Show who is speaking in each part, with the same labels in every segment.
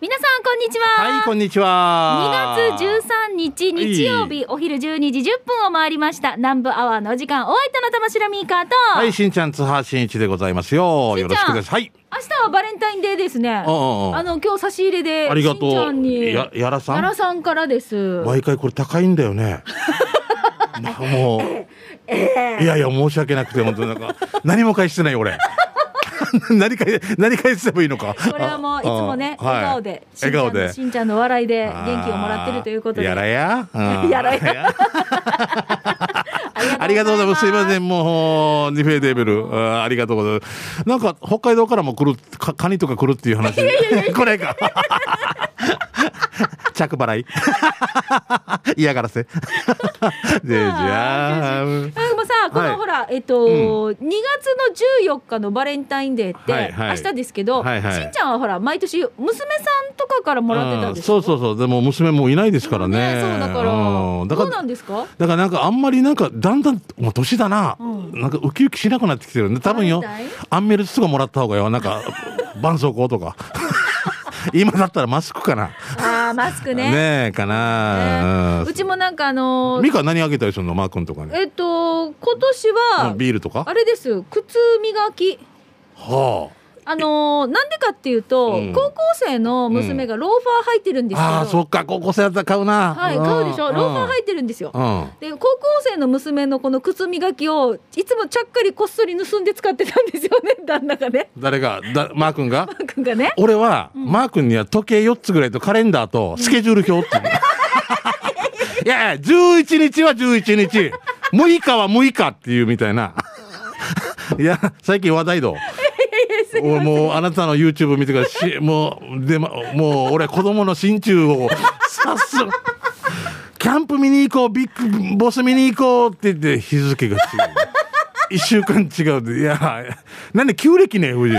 Speaker 1: 皆さんこんにちは。
Speaker 2: はい、こんにちは。
Speaker 1: 2月13日日曜日お昼12時10分を回りました南部アワーのお時間お相手の玉城ミーカーと、
Speaker 2: はい、しんちゃん、津波しんいちでございますよ。よろしくです。はい。
Speaker 1: 明日はバレンタインデーですね。あの今日差し入れで
Speaker 2: ありがとう
Speaker 1: しんちゃんに
Speaker 2: ややらさん？
Speaker 1: やらさんからです。
Speaker 2: 毎回これ高いんだよね。ま あもう、いやいや、申し訳なくて、本当になんか、何も返してないよ、俺。何返、何返せばいいのか。
Speaker 1: これはもういつもね笑顔で、
Speaker 2: はい笑顔で。
Speaker 1: しんちゃんの笑いで元気をもらってるということで。
Speaker 2: やらや。うん
Speaker 1: やらや
Speaker 2: ありがとうございます。すいません。もう、ニフェーデーベル。あありがとうございます。なんか、北海道からも来る、かカニとか来るっていう話。これか。着払い。嫌がらせ。で、じゃあ。
Speaker 1: あでもさ、この、
Speaker 2: はい。
Speaker 1: ほら、えっと、2月の14日のバレンタインデーって、明日ですけど、しんちゃんはほら、毎年、娘さんとかからもらってたんです
Speaker 2: そうそうそう。でも娘もういないですからね。
Speaker 1: そうだから、
Speaker 2: うん。だから
Speaker 1: どうなんですか？
Speaker 2: だからなんかあんまりなんかだんだんもう年だな、
Speaker 1: うん。
Speaker 2: なんかウキウキしなくなってきてるんで多分よ。アンメルスがもらった方がよ。なんか絆創膏とか 今だったらマスクかな。
Speaker 1: ああ、マスクね。
Speaker 2: ねえかな、
Speaker 1: ねうちもなんかあのー
Speaker 2: ミカ何あげたりするのマー君とかに？
Speaker 1: えっと、今年は、
Speaker 2: ビールとか？
Speaker 1: あれです、靴磨き。
Speaker 2: は
Speaker 1: あのーなんでかっていうと、
Speaker 2: うん。
Speaker 1: 高校生の娘がローファー履いてるんですけど、
Speaker 2: あそっか高校生だったら買うな。
Speaker 1: はい、買うでしょ、ローファー履いてるんですよ。
Speaker 2: うん。
Speaker 1: で高校生の娘のこの靴磨きをいつもちゃっかりこっそり盗んで使ってたんですよね旦那がね。
Speaker 2: 誰が？だマー君が？
Speaker 1: マー君がね。
Speaker 2: 俺は、マー君には時計4つぐらいとカレンダーとスケジュール表っていう、いやいや11日は11日。6日は6日っていうみたいな。いや最近話題ど俺 もうあなたの YouTube 見てからしもうで、ま、もう俺子供の心中を さっすキャンプ見に行こうビッグボス見に行こうって言って日付が違う。一週間違うでいやなんで旧暦ね藤井。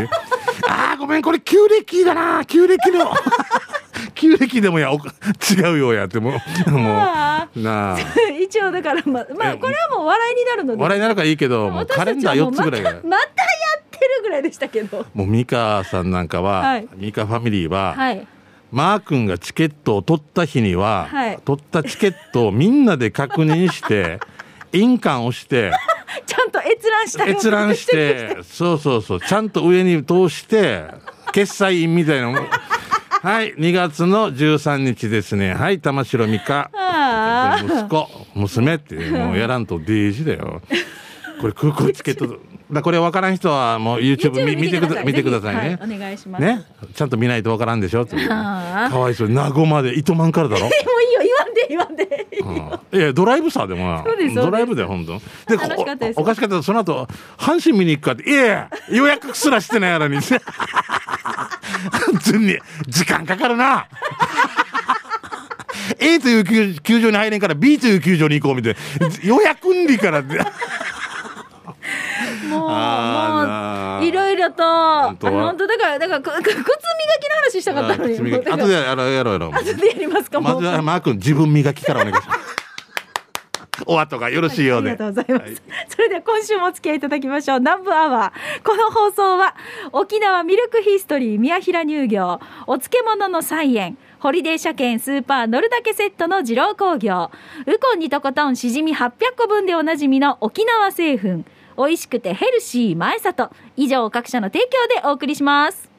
Speaker 2: あーごめんこれ旧暦だな。旧暦の 旧暦でもやお違うよやってもうも
Speaker 1: あ
Speaker 2: うなあ。
Speaker 1: 一応だからままあ
Speaker 2: え
Speaker 1: これはもう笑いになるので。
Speaker 2: 笑いになるからいいけどもう
Speaker 1: 私
Speaker 2: カレンダー4
Speaker 1: たちはもう
Speaker 2: つぐらいが
Speaker 1: またるぐらいでしたけど。
Speaker 2: もうミカさんなんかは、
Speaker 1: はい。
Speaker 2: ミカファミリーは、
Speaker 1: はい。
Speaker 2: マー君がチケットを取った日には、
Speaker 1: はい。
Speaker 2: 取ったチケットをみんなで確認して 印鑑をして
Speaker 1: ちゃんと閲覧した
Speaker 2: 閲覧してそうそうそうちゃんと上に通して決済印みたいなはい2月の13日ですね。はい玉城美香息子娘ってもうやらんとデージだよ。これ空港チケットだこれ分からん人はもう YouTube 見見てくだ見てください。ね、
Speaker 1: はい。お願いします。
Speaker 2: ね。ちゃんと見ないと分からんでしょ？ってかわいそう。名護まで糸満からだろ？
Speaker 1: もういいよ言わんで言わんで。
Speaker 2: うん。いやドライブさでも。なドライブで本当。で
Speaker 1: 楽しかった
Speaker 2: おおかしかったその後阪神見に行くかっていや予約すらしてないやらに。普通に時間かかるな。A という球球場に入れんから B という球場に行こうみたいな。予約んりから。って
Speaker 1: もうもういろいろとあ
Speaker 2: 本当
Speaker 1: 本当だからだから靴磨きの話したかったのに
Speaker 2: あ磨き。後でやろうやろうやろう。
Speaker 1: 後でやりますか
Speaker 2: まずはマー君自分磨きからお願いします。お後がよろしいようで。
Speaker 1: ありがとうございます、
Speaker 2: はい。
Speaker 1: それでは今週もお付き合いいただきましょう。南部アワー。この放送は沖縄ミルクヒストリー宮平乳業。お漬物の菜園。ホリデー車検スーパー乗るだけセットの二郎工業。ウコンにとことんしじみ800個分でおなじみの沖縄製粉美味しくてヘルシー前里。以上各社の提供でお送りします。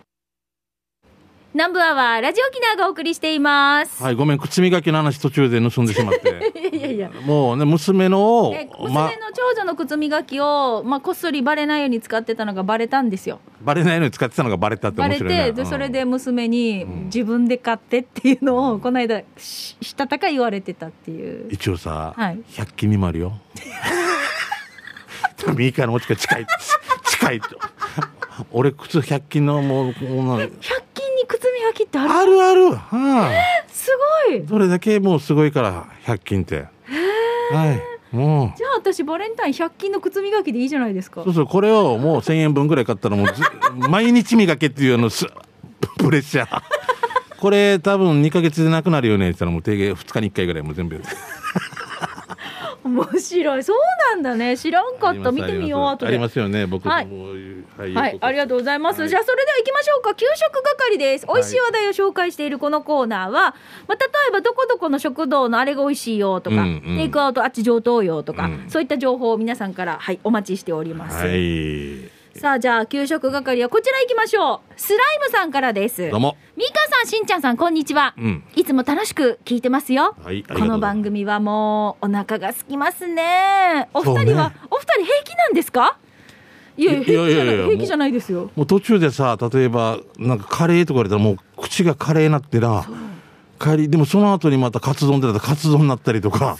Speaker 1: 南部アワーラジオ沖縄がお送りしています、
Speaker 2: はいごめん靴磨きの話途中で盗んでしまって。
Speaker 1: い、やいや
Speaker 2: もうね娘の
Speaker 1: で娘
Speaker 2: ま
Speaker 1: の長女の靴磨きを、まあ、こっそりバレないように使ってたのがバレたんですよ。
Speaker 2: バレないのに使ってたのがバレたって
Speaker 1: バレ
Speaker 2: 面白いね
Speaker 1: て、で
Speaker 2: うん。
Speaker 1: それで娘に
Speaker 2: ん
Speaker 1: 自分で買ってっていうのをこの間ししたたか言われてたっていう。
Speaker 2: 一応さ、
Speaker 1: はい。
Speaker 2: 100均にもあるよ右からもちか近い 近いと。俺靴100均のもうもうな
Speaker 1: 100均に靴磨きってある
Speaker 2: あるある、は
Speaker 1: すごい。
Speaker 2: い、どれだけもうすごいから100均って。はい。もう。
Speaker 1: じゃあ私バレンタイン100均の靴磨きでいいじゃないですか。
Speaker 2: そうそうこれをもう1000円分ぐらい買ったらもうず 毎日磨けっていうあのす プレッシャー。これ多分2ヶ月でなくなるよねって言ったらもう定芸2日に1回ぐらいもう全部
Speaker 1: 面白い。そうなんだね。知らんかった。見てみよう後で。
Speaker 2: ありますよね。僕、
Speaker 1: はい。
Speaker 2: はい
Speaker 1: はい、ありがとうございます。
Speaker 2: はい。
Speaker 1: じゃあ、それでは行きましょうか。給食係です。
Speaker 2: はい。
Speaker 1: 美味しい話題を紹介しているこのコーナーは、まあ、例えば、どこどこの食堂のあれが美味しいよとか、
Speaker 2: うんうん。
Speaker 1: テイクアウトあっち上等よとか、
Speaker 2: うん。
Speaker 1: そういった情報を皆さんから、はい、お待ちしております。
Speaker 2: はい
Speaker 1: さあ、じゃあ、給食係はこちら行きましょう。スライムさんからです。
Speaker 2: どうも。
Speaker 1: ミカさん、しんちゃんさん、こんにちは。
Speaker 2: うん。
Speaker 1: いつも楽しく聞いてますよ。
Speaker 2: はい
Speaker 1: この番組はもうお腹が空きますね。お二人は、
Speaker 2: そう
Speaker 1: お二人平気なんですか？いやいや、
Speaker 2: いや
Speaker 1: 平気じゃない平気じゃないですよ。
Speaker 2: もう途中でさ例えばなんかカレーとか言われたらもう口がカレーになってな。帰りでもその後にまたカツ丼でたらカツ丼になったりとか。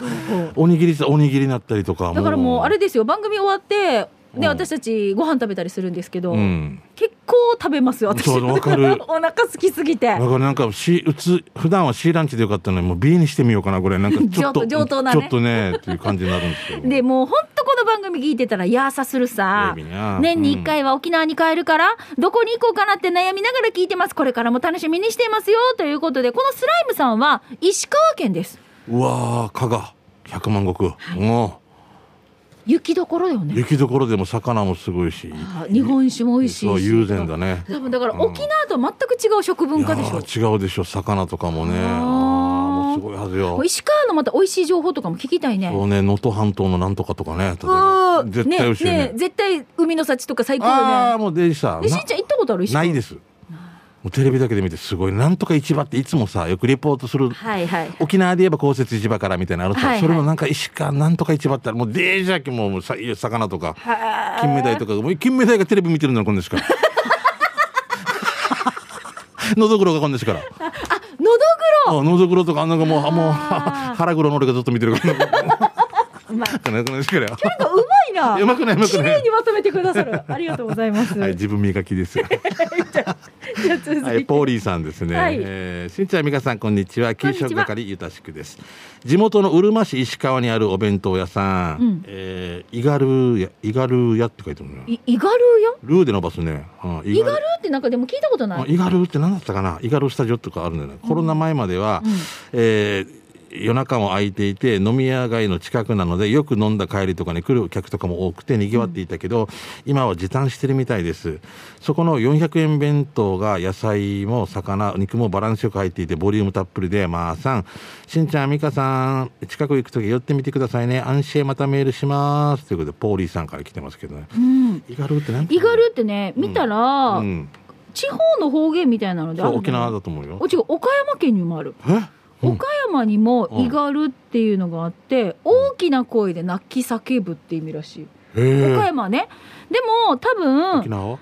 Speaker 2: おにぎりさおにぎりになったりとか。
Speaker 1: だからもう。あれですよ。番組終わってで
Speaker 2: うん。
Speaker 1: 私たちご飯食べたりするんですけど、
Speaker 2: うん。
Speaker 1: 結構食べますよ私。
Speaker 2: そうわかる。
Speaker 1: お腹空きすぎて。
Speaker 2: だからなんか C うつ普段は C ランチでよかったのにもう B にしてみようかなこれ。なんかちょっと
Speaker 1: 上等なね。
Speaker 2: ちょっとねっていう感じになるんですよ
Speaker 1: でもうほんとこの番組聞いてたらやーさするさ。年に1回は沖縄に帰るから、どこに行こうかなって悩みながら聞いてます。これからも楽しみにしていますよということでこのスライムさんは石川県です。
Speaker 2: うわー加賀。百万石、も
Speaker 1: 雪どころよ
Speaker 2: う
Speaker 1: ね。
Speaker 2: 雪どころでも魚もすごいし。
Speaker 1: あ日本酒も美味しいし。
Speaker 2: そう友禅だね。
Speaker 1: 多分だから沖縄とは全く違う食文化でしょ。
Speaker 2: いやー違うでしょ魚とかもね。すごいはずよ。
Speaker 1: 石川のまた美味しい情報とかも聞きたいね。
Speaker 2: そうね能登半島のなんとかとかね。絶対美味しいよね。
Speaker 1: ね絶対海の幸とか最高
Speaker 2: ああ
Speaker 1: よね
Speaker 2: もうでさ
Speaker 1: でしんちゃん行ったことある？石川
Speaker 2: ないですもうテレビだけで見てすごい。なんとか市場っていつもさよくリポートする。
Speaker 1: はいはい。
Speaker 2: 沖縄で言えば公設市場からみたいなのあるさ、
Speaker 1: はいはい。
Speaker 2: それのなんか石川なんとか市場ってもうデージャーキもうさ魚とか。
Speaker 1: は
Speaker 2: 金目鯛とか。もう金目鯛がテレビ見てるのはこんですから。のどぐろがこんですから。
Speaker 1: のどぐろ
Speaker 2: あのどぐろとかなんかもうあもう腹黒の俺がずっと見てるから。
Speaker 1: う まいなんかうまいな。
Speaker 2: うまくないうまく
Speaker 1: 綺
Speaker 2: ない。
Speaker 1: 麗にまとめてくださる。ありがとうございます、
Speaker 2: はい自分磨きです はい、ポーリーさんですね。
Speaker 1: はい
Speaker 2: えーしんちゃん、みかさん、こんにちは。給食係ゆたしくです。地元のうるま市石川にあるお弁当屋さん。
Speaker 1: うん
Speaker 2: えー、イガルや、イガル屋って書いてあるね。
Speaker 1: いイガルよ
Speaker 2: ルーで伸ばすね。うん、イ
Speaker 1: イガルってなんかでも聞いたことない
Speaker 2: あイガルって何だったかな？イガルスタジオとかあるんだよね、コロナ前までは、
Speaker 1: うん
Speaker 2: えー夜中も空いていて飲み屋街の近くなのでよく飲んだ帰りとかに来る客とかも多くて賑わっていたけど、今は時短してるみたいです。そこの400円弁当が野菜も魚肉もバランスよく入っていてボリュームたっぷりでまあさん。しんちゃん美香さん近く行く時寄ってみてくださいね。安心またメールします。ということでポーリーさんから来てますけどね。
Speaker 1: うん。
Speaker 2: イガルって何
Speaker 1: イガルってね見たら、
Speaker 2: うん、
Speaker 1: 地方の方言みたいなので
Speaker 2: 沖縄だと思うよ。
Speaker 1: お違う岡山県にもある。
Speaker 2: え？うん
Speaker 1: 岡山にもイガルっていうのがあって、大きな声で泣き叫ぶって意味らしい、岡山はね。でも多分
Speaker 2: 沖縄？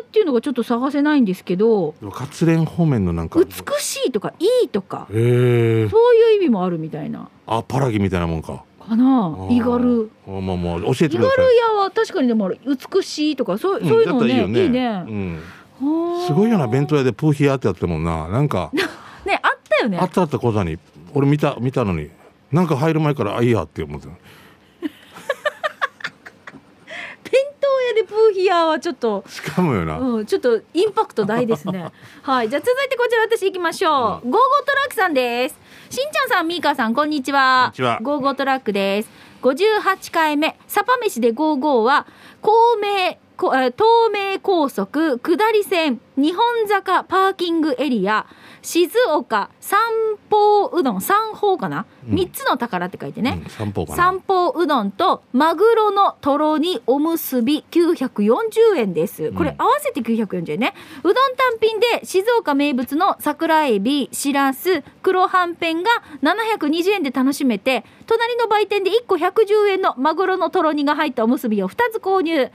Speaker 1: っていうのがちょっと探せないんですけど
Speaker 2: 活連方面のなんか。
Speaker 1: 美しいとかいいとかそういう意味もあるみたいな。
Speaker 2: あパラギみたいなもんか。
Speaker 1: かな。イガル
Speaker 2: あまあまあ教えて
Speaker 1: イガル
Speaker 2: ください。
Speaker 1: 屋は確かにでも美しいとかそう,、
Speaker 2: うん
Speaker 1: そういうのもね。いいね。
Speaker 2: すごいよな弁当屋でプーヒヤってやってたもんななんか
Speaker 1: たよね
Speaker 2: あったあった講座に俺見た見たのになんか入る前からあいいやって思ってた
Speaker 1: 弁当屋でプーヒヤはちょっと
Speaker 2: しかもよな、
Speaker 1: うん、ちょっとインパクト大ですね。はい、じゃあ続いてこちら私行きましょう。ゴーゴートラックさんです。しんちゃんさん、みーかさん、こんにちは。
Speaker 2: こんにちは
Speaker 1: ゴーゴートラックです。58回目、サパ飯でゴーゴーは、公明、東名高速下り線日本坂パーキングエリア静岡三宝うどん三宝かな、
Speaker 2: うん。
Speaker 1: 三つの宝って書いてね、
Speaker 2: うん、三宝かな。
Speaker 1: 三宝うどんとマグロのとろ煮おむすび940円です。これ
Speaker 2: うん
Speaker 1: 合わせて940円ね、うどん単品で静岡名物の桜エビしらす黒はんぺんが720円で楽しめて隣の売店で1個110円のマグロのとろ煮が入ったおむすびを2つ購入。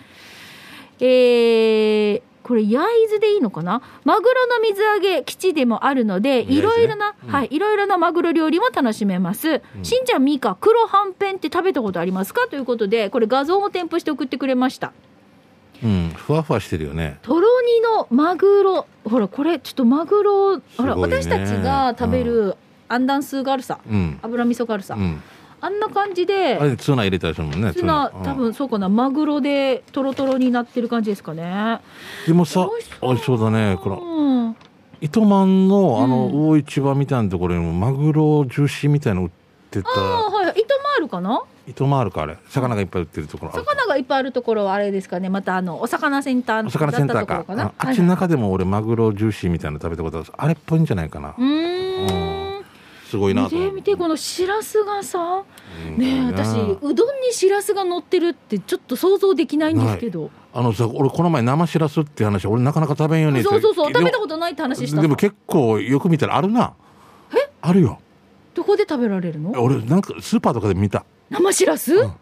Speaker 1: えーこれ焼津でいいのかな？マグロの水揚げ基地でもあるのでいろいろな、
Speaker 2: うん。
Speaker 1: はいいろいろなマグロ料理も楽しめます、
Speaker 2: うん。
Speaker 1: しんちゃんみーか黒はんぺんって食べたことありますか？ということでこれ画像も添付して送ってくれました。
Speaker 2: うん。ふわふわしてるよね。
Speaker 1: とろ煮のマグロ。ほらこれちょっとマグロほら、私たちが食べるアンダンスーがあるさ。
Speaker 2: うん。
Speaker 1: 油味噌があるさ、
Speaker 2: うん
Speaker 1: あんな感じで
Speaker 2: あれツナ入れたりするもんね
Speaker 1: ツナ
Speaker 2: うん。
Speaker 1: 多分そうかな。マグロでトロトロになってる感じですかね。
Speaker 2: でもさ
Speaker 1: 美味しそう。
Speaker 2: だねこの。
Speaker 1: うん。
Speaker 2: 糸満のあの
Speaker 1: うん。
Speaker 2: 魚市場みたいなところにもマグロジューシーみたいなの売っってた。
Speaker 1: ああはい糸もあるかな？
Speaker 2: 糸もあるかあれ。魚がいっぱい売ってるところ。
Speaker 1: 魚がいっぱいあるところはあれですかね。またあのお魚センター
Speaker 2: お魚センター
Speaker 1: か。
Speaker 2: ああっちの中でも俺マグロジューシーみたいなの食べたことある。あれっぽいんじゃないかな。
Speaker 1: うーん
Speaker 2: すごいな
Speaker 1: 見て見てこのしらすがさ
Speaker 2: うん。
Speaker 1: ねえ私うどんにしらすが乗ってるってちょっと想像できないんですけど、
Speaker 2: あのさ俺この前生しらすって話俺なかなか食べんよね
Speaker 1: そうそうそう食べたことないって話した。
Speaker 2: でも結構よく見たらあるな。あるよ。
Speaker 1: どこで食べられるの？
Speaker 2: 俺なんかスーパーとかで見た。
Speaker 1: 生しらす、
Speaker 2: ん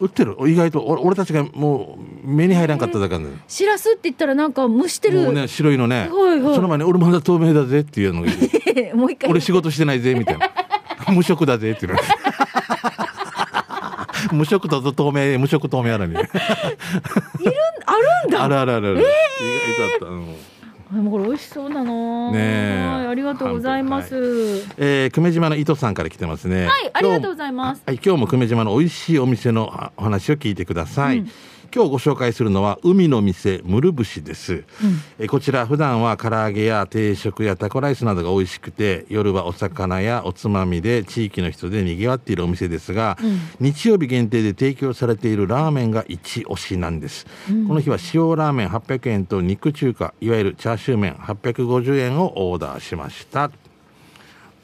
Speaker 2: 売ってる？意外と。俺俺たちがもう目に入らんかっただけな
Speaker 1: しらすって言ったらなんか蒸してる。
Speaker 2: もうね白いのね、
Speaker 1: はいはい。
Speaker 2: その前に俺まだ透明だぜっていうのがいる
Speaker 1: もう一回。
Speaker 2: 俺仕事してないぜみたいな。無職だぜっていうの 無職だと透明無職透明あるに
Speaker 1: あるんだ。
Speaker 2: あるあるあるある、意外とあった、うん。
Speaker 1: でもこれ美味しそうだな。
Speaker 2: ねえ。
Speaker 1: はいありがとうございます、
Speaker 2: えー久米島の伊藤さんから来てますね。
Speaker 1: はいありがとうございます。
Speaker 2: はい、今日も久米島の美味しいお店のあお話を聞いてください、
Speaker 1: うん
Speaker 2: 今日ご紹介するのは海の店ムルブシです、えーこちら普段は唐揚げや定食やタコライスなどが美味しくて夜はお魚やおつまみで地域の人で賑わっているお店ですが、日曜日限定で提供されているラーメンが一押しなんです、この日は塩ラーメン800円と肉中華いわゆるチャーシュー麺850円をオーダーしました。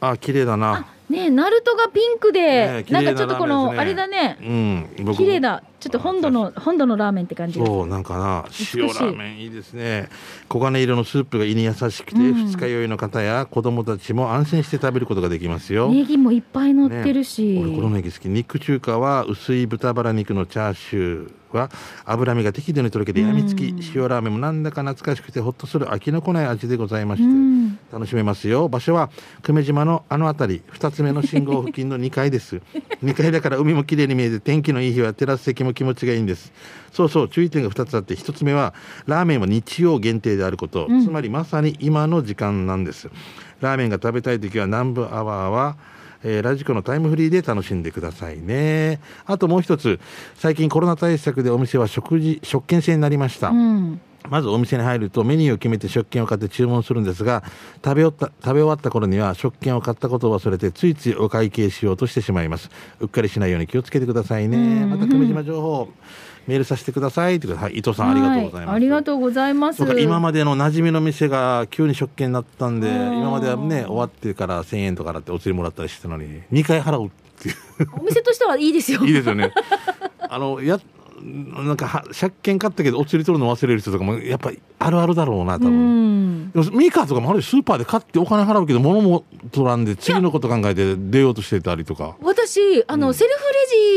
Speaker 2: あ綺麗だな。
Speaker 1: ねえナルトがピンクで、
Speaker 2: ねえ
Speaker 1: なんかちょっとこの、あれだね。
Speaker 2: うん僕
Speaker 1: 綺麗だちょっと本土の本土のラーメンって感じが
Speaker 2: そうなんかな。塩ラーメンいいですね。黄金色のスープが胃に優しくて、
Speaker 1: うん。
Speaker 2: 二日酔いの方や子供たちも安心して食べることができますよ、
Speaker 1: ネギもいっぱい乗ってるし、
Speaker 2: ね。俺このネギ好き。肉中華は薄い豚バラ肉のチャーシューは脂身が適度にとろけてやみつき、
Speaker 1: うん
Speaker 2: 塩ラーメンもなんだか懐かしくてほっとする飽きのこない味でございまして、
Speaker 1: うん。
Speaker 2: 楽しめますよ。場所は久米島のあの辺り。2つ目の信号付近の2階です。2階だから海も綺麗に見えて天気のいい日はテラス席も気持ちがいいんです。そうそう注意点が2つあって1つ目はラーメンは日曜限定であること、
Speaker 1: うん。
Speaker 2: つまりまさに今の時間なんです。ラーメンが食べたい時は南部アワーはえーラジコのタイムフリーで楽しんでくださいね。あともう一つ最近コロナ対策でお店は食事食券制になりました、
Speaker 1: うん。
Speaker 2: まずお店に入るとメニューを決めて食券を買って注文するんですが食べ終わった食べ終わった頃には食券を買ったことを忘れてついついお会計しようとしてしまいます。うっかりしないように気をつけてくださいね。
Speaker 1: うん。
Speaker 2: また久米島情報メールさせてくださいってはい伊藤さんありがとうございます、
Speaker 1: はありがとうございます。
Speaker 2: 今までの馴染みの店が急に食券になったんで
Speaker 1: うん
Speaker 2: 今まではね終わってから1000円とかだってお釣りもらったりしてたのに2回払うっていう。
Speaker 1: お店としてはいいですよ。
Speaker 2: いいですよね。あのやなんかは借券買ったけどお釣り取るの忘れる人とかもやっぱりあるあるだろうな多
Speaker 1: う
Speaker 2: 分。
Speaker 1: ん。
Speaker 2: でもミカとかもあるしスーパーで買ってお金払うけど物も取らんで次のこと考えて出ようとしてたりとか。
Speaker 1: 私あの、
Speaker 2: うん。
Speaker 1: セルフ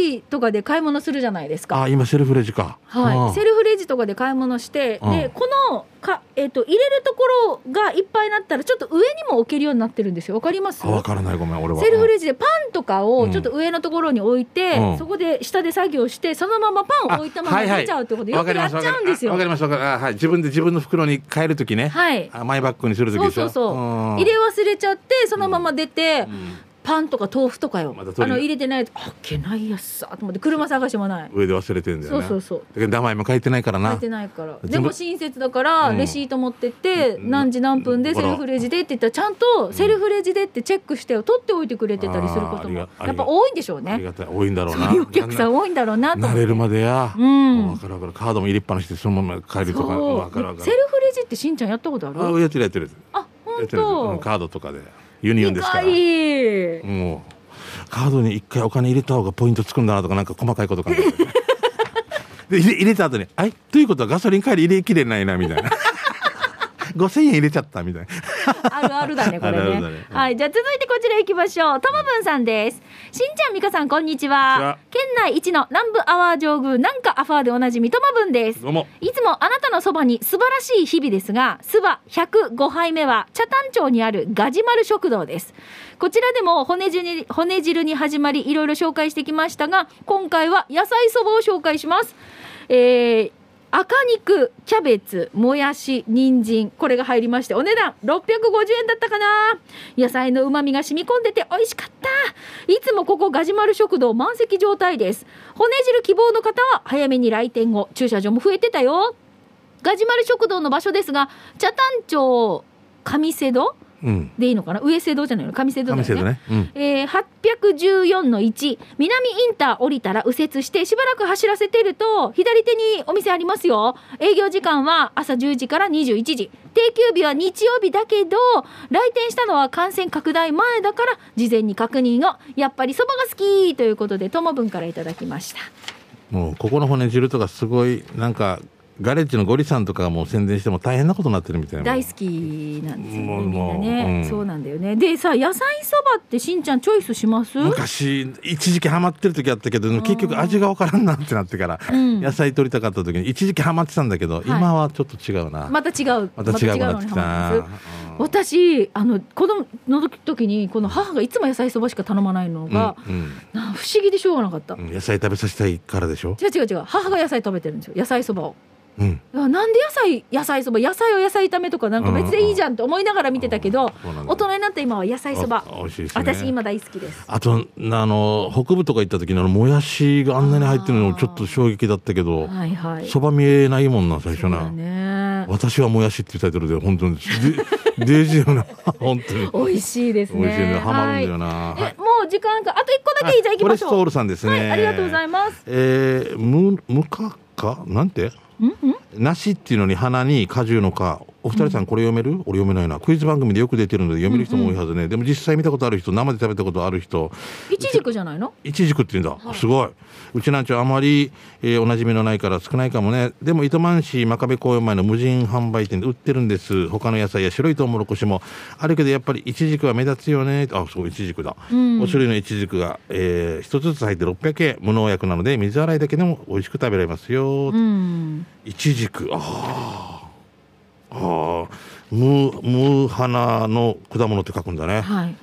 Speaker 1: レジとかで買い物するじゃないですか。
Speaker 2: あ今セルフレジか。
Speaker 1: はい、
Speaker 2: あ
Speaker 1: セルフレジとかで買い物して、
Speaker 2: うん
Speaker 1: でこのか、えっと入れるところがいっぱいになったらちょっと上にも置けるようになってるんですよ。わかります？
Speaker 2: あわからない。ごめん俺は。
Speaker 1: セルフレジでパンとか
Speaker 2: うん
Speaker 1: をちょっと上のところに置いて、
Speaker 2: うん。
Speaker 1: そこで下で作業してそのままパンを置いたまま出ちゃうってことよくやっちゃうんですよ。
Speaker 2: わかりますわかります。あはい。自分で自分の袋に変えるときね。
Speaker 1: はい。
Speaker 2: あマイバッグにするとき
Speaker 1: そう。そうそう、
Speaker 2: ん。
Speaker 1: 入れ忘れちゃってそのまま出て、
Speaker 2: うん
Speaker 1: パンとか豆腐とかよ、あの入れてないとあっけないやつさと思って車探してもない。
Speaker 2: 上で忘れてんだよね。
Speaker 1: そうそうそう。
Speaker 2: 名前も書いてないからな。
Speaker 1: 書いてないから。でも親切だから
Speaker 2: うん。
Speaker 1: レシート持ってって、
Speaker 2: うん。
Speaker 1: 何時何分でセルフレジでって言ったらちゃんとセルフレジでってチェックして取っておいてくれてたりすることも。やっぱ多いんでしょうね。
Speaker 2: ありがたい。多いんだろうな。
Speaker 1: お客さん多いんだろうなと
Speaker 2: 慣れるまでや。
Speaker 1: うん。
Speaker 2: わかるわかる。カードも入れっぱなしでそのまま帰るとか。
Speaker 1: そう。
Speaker 2: わかるわか
Speaker 1: セル
Speaker 2: る。
Speaker 1: フレジってしんちゃんやったことある？
Speaker 2: あ、やってるやってる。
Speaker 1: あ
Speaker 2: や
Speaker 1: 本当
Speaker 2: カードとかで。ユニオンですから。もう、カードに一回お金入れた方がポイントつくんだなとか、なんか細かいこと考えて。で、入れ入れた後に、あいということはガソリン帰り入れきれないな、みたいな。5000円入れちゃった、みたいな。
Speaker 1: あるあるだね、これね。
Speaker 2: あるあるだねうん
Speaker 1: はい、じゃあ続いてこちら行きましょう。ともぶんさんです。しんちゃん、みかさん、こんにち
Speaker 2: は
Speaker 1: は。県内一の南部アワー上宮、なんかアファーでおなじみともぶんです。
Speaker 2: どうも。
Speaker 1: いつもあなたのそばに素晴らしい日々ですが、スバ105杯目は北谷町にあるガジマル食堂です。こちらでも骨汁に骨汁に始まりいろいろ紹介してきましたが、今回は野菜そばを紹介します。えー赤肉、キャベツ、もやし、人参、これが入りまして、お値段650円だったかな野菜の旨味が染み込んでて美味しかったいつもここガジュマル食堂満席状態です。骨汁希望の方は早めに来店後、駐車場も増えてたよ。ガジュマル食堂の場所ですが、北谷町上瀬戸。でいいのかな？上制度じゃないの？上制度だよね。
Speaker 2: ね。うん。
Speaker 1: えー、814の1南インター降りたら右折してしばらく走らせてると左手にお店ありますよ。営業時間は朝10時から21時。定休日は日曜日だけど来店したのは感染拡大前だから事前に確認を。やっぱりそばが好きということでともぶんからいただきました。
Speaker 2: もう、ここの骨汁とかすごい、なんか、ガレッジのゴリさんとかがもう宣伝しても大変なことになってるみたいな。
Speaker 1: 大好きなんですよねみんなね、
Speaker 2: うん。
Speaker 1: そうなんだよね。でさ野菜そばってしんちゃんチョイスします？
Speaker 2: 昔一時期ハマってる時あったけど結局味がわからんなってなってから、
Speaker 1: うん。
Speaker 2: 野菜取りたかった時に一時期ハマってたんだけど、今はちょっと違うな。
Speaker 1: また違う。
Speaker 2: また違うくなってきた。
Speaker 1: また違うの私あの子供の時にこの母がいつも野菜そばしか頼まないのが、
Speaker 2: うん。
Speaker 1: な不思議でしょうがなかった、
Speaker 2: うん野菜食べさせたいからでしょ、
Speaker 1: 違う違う違う。母が野菜食べてるんですよ。野菜そばを
Speaker 2: うん、
Speaker 1: なんで野菜野菜そば野菜を野菜炒めとかなんか別でいいじゃんって思いながら見てたけど、
Speaker 2: そうなんだ。
Speaker 1: 大人になった今は野菜そば
Speaker 2: あ美味しいですね。
Speaker 1: 私今大好きです。
Speaker 2: あとあの北部とか行った時のあのもやしがあんなに入ってるのちょっと衝撃だったけど
Speaker 1: はいはい。
Speaker 2: そば見えないもんな最初な、
Speaker 1: ね。
Speaker 2: 私はもやしっていうタイトルで本当にで デジよな。本当に。
Speaker 1: 美味しいですね。
Speaker 2: 美味しいね。ハマるんだよな、
Speaker 1: はい
Speaker 2: はい。
Speaker 1: えもう時間か。あと一個だけじゃあ行きましょう。
Speaker 2: フォレストオールさんですね、
Speaker 1: はいありがとうございます。
Speaker 2: えー、むむかか？なんて？
Speaker 1: うんうん。
Speaker 2: 梨っていうのに花に果汁の果お二人さんこれ読める、俺読めないな。クイズ番組でよく出てるので読める人も多いはずね、でも実際見たことある人生で食べたことある人。
Speaker 1: いちじくじゃないの？
Speaker 2: いちじくって言うんだ、すごい。うちなんちはあまり、えーおなじみのないから少ないかもね。でも糸満市真壁公園前の無人販売店で売ってるんです。他の野菜や白いトウモロコシも。あるけどやっぱりいちじくは目立つよね。あそういちじくだ、
Speaker 1: うん。
Speaker 2: お種類のいちじくが、えー一つずつ入って600円。無農薬なので水洗いだけでも美味しく食べられますよ、
Speaker 1: うん。
Speaker 2: いちじくああああ無無花の果物って書くんだね
Speaker 1: はい。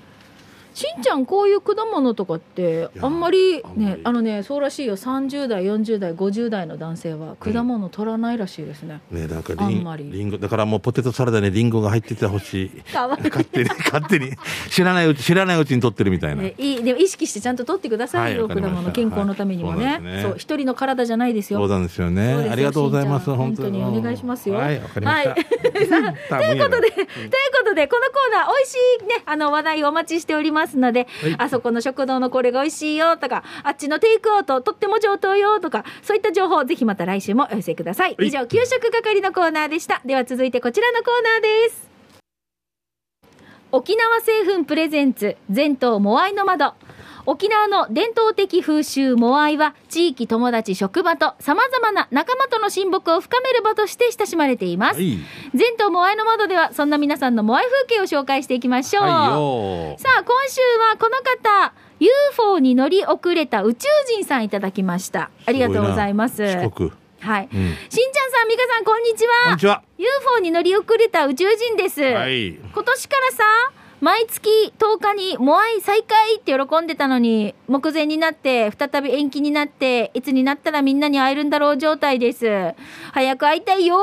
Speaker 1: しんちゃんこういう果物とかってあんまりねあのねそうらしいよ。30代40代50代の男性は果物取らないらしいですね、
Speaker 2: ねなんか
Speaker 1: あんまり。
Speaker 2: リンゴだからもうポテトサラダにリンゴが入っててほしい。
Speaker 1: かわいい。
Speaker 2: 勝手に 勝手に。知らないうち知らないうちに取ってるみたいな、
Speaker 1: ね、いいでも意識してちゃんと取ってくださいよ、
Speaker 2: はい
Speaker 1: 果物。健康のためにもね,、
Speaker 2: はいね。
Speaker 1: そう一人の体じゃないですよ。
Speaker 2: そうなんですよね。ありがとうございます本当に。
Speaker 1: お願いしますよ。
Speaker 2: はいわかりました、
Speaker 1: はい。
Speaker 2: と
Speaker 1: ということで、ということで、このコーナー、美味しいね、あの話題をお待ちしておりますので、
Speaker 2: はい
Speaker 1: あそこの食堂のこれが美味しいよとか、あっちのテイクアウト、とっても上等よとか、そういった情報、ぜひまた来週もお寄せください。
Speaker 2: はい
Speaker 1: 以上、給食係のコーナーでした。では続いてこちらのコーナーです。沖縄製粉プレゼンツ、全島モアイの窓。沖縄の伝統的風習モアイは地域友達職場と様々な仲間との親睦を深める場として親しまれています、
Speaker 2: はい。
Speaker 1: 全島モアイの窓ではそんな皆さんのモアイ風景を紹介していきましょう、
Speaker 2: はいよ。
Speaker 1: さあ今週はこの方 UFO に乗り遅れた宇宙人さんいただきました。ありがとうございます。はい、
Speaker 2: うん。
Speaker 1: しんちゃんさん美香さんこんにちは。
Speaker 2: こんにちは。
Speaker 1: UFO に乗り遅れた宇宙人です、
Speaker 2: はい。
Speaker 1: 今年からさ毎月10日にモアイ再開って喜んでたのに目前になって再び延期になっていつになったらみんなに会えるんだろう状態です。早く会いたいよ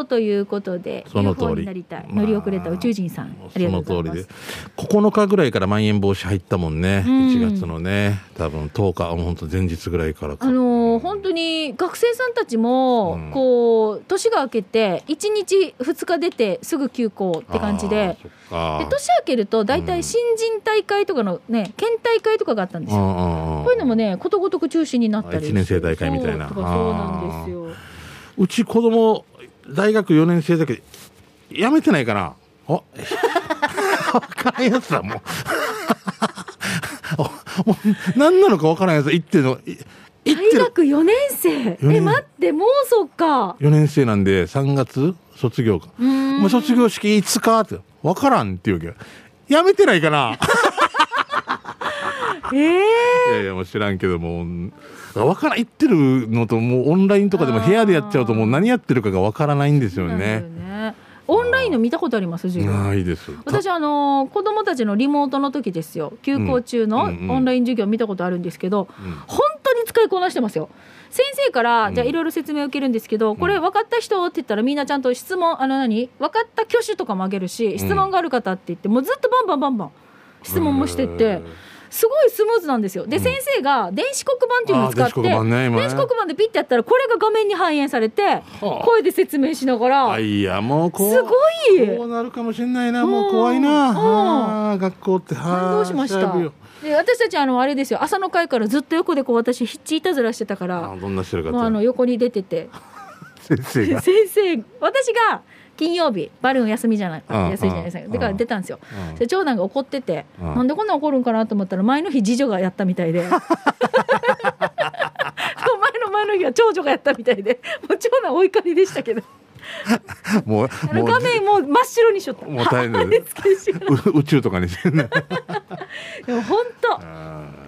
Speaker 1: ーということで
Speaker 2: その通り。
Speaker 1: になりたい。
Speaker 2: まあ
Speaker 1: 乗り遅れた宇宙人さんありがとうございます。
Speaker 2: で9日ぐらいからまん延防止入ったもんね、
Speaker 1: うん。
Speaker 2: 1月のね。多分10日もう本当前日ぐらいからか。
Speaker 1: あのー本当に学生さんたちも、
Speaker 2: うん。
Speaker 1: こう年が明けて1日2日出てすぐ休校って感じでで年明けると大体新人大会とかのね県大会とかがあったんですよ。
Speaker 2: こ
Speaker 1: こういうのもねことごとく中止になったり
Speaker 2: あ一年生大会みたいな。
Speaker 1: そうなんですよ。
Speaker 2: うち子供大学4年生だけどやめてないかな。あ分からんやつだもう。もう何なのか分からんやつ言ってるの。
Speaker 1: 大学4年生？え待ってもうそっか。
Speaker 2: 4年生なんで3月卒業か。もう卒業式いつかって分からんって言うわけ。やめてないかな。
Speaker 1: ええ
Speaker 2: いやいやもう知らんけどもうん。分からん言ってるのともうオンラインとかでも部屋でやっちゃうともう何やってるかが分からないんですよね。
Speaker 1: ね。オンラインの見たことあります授業。
Speaker 2: ないです。
Speaker 1: 私あのー子供たちのリモートの時ですよ。休校中の
Speaker 2: うんうんうん。
Speaker 1: オンライン授業見たことあるんですけど、
Speaker 2: うん。
Speaker 1: 本当に使いこなしてますよ先生から、
Speaker 2: うん。
Speaker 1: じゃあいろいろ説明を受けるんですけど、これ分かった人って言ったらみんなちゃんと質問あの何？分かった挙手とかもあげるし質問がある方って言ってもうずっとバンバンバンバン質問もしてって、すごいスムーズなんですよ。で、
Speaker 2: うん。
Speaker 1: 先生が電子黒板っていうのを使って
Speaker 2: 電子黒板
Speaker 1: でピッてやったらこれが画面に反映されて
Speaker 2: はあ。
Speaker 1: 声で説明しながら、
Speaker 2: あいやもうこう
Speaker 1: すごい。
Speaker 2: こうなるかもしれないな。もう
Speaker 1: うん
Speaker 2: 怖いな。
Speaker 1: うん。
Speaker 2: あー学校って。は
Speaker 1: 感動しましたで私たちあのあれですよ。朝の会からずっと横でこう私ヒッチいたずらしてたから
Speaker 2: あどんなしてるか
Speaker 1: もうあの横に出てて。
Speaker 2: 先生が。
Speaker 1: 先生私が金曜日バルーン休みじゃない
Speaker 2: うん
Speaker 1: 休みじゃないですか。
Speaker 2: うん
Speaker 1: だから出たんですよ。
Speaker 2: うん
Speaker 1: で長男が怒ってて、
Speaker 2: うん
Speaker 1: なんでこんな怒るんかなと思ったら前の日次女がやったみたいで。前の前の日は長女がやったみたいで。もう長男お怒りでしたけど
Speaker 2: もうもう
Speaker 1: 画面もう真っ白にしとった
Speaker 2: もう大変だよ
Speaker 1: 貼り付けしがら
Speaker 2: う宇宙とかにしてね
Speaker 1: でも本当。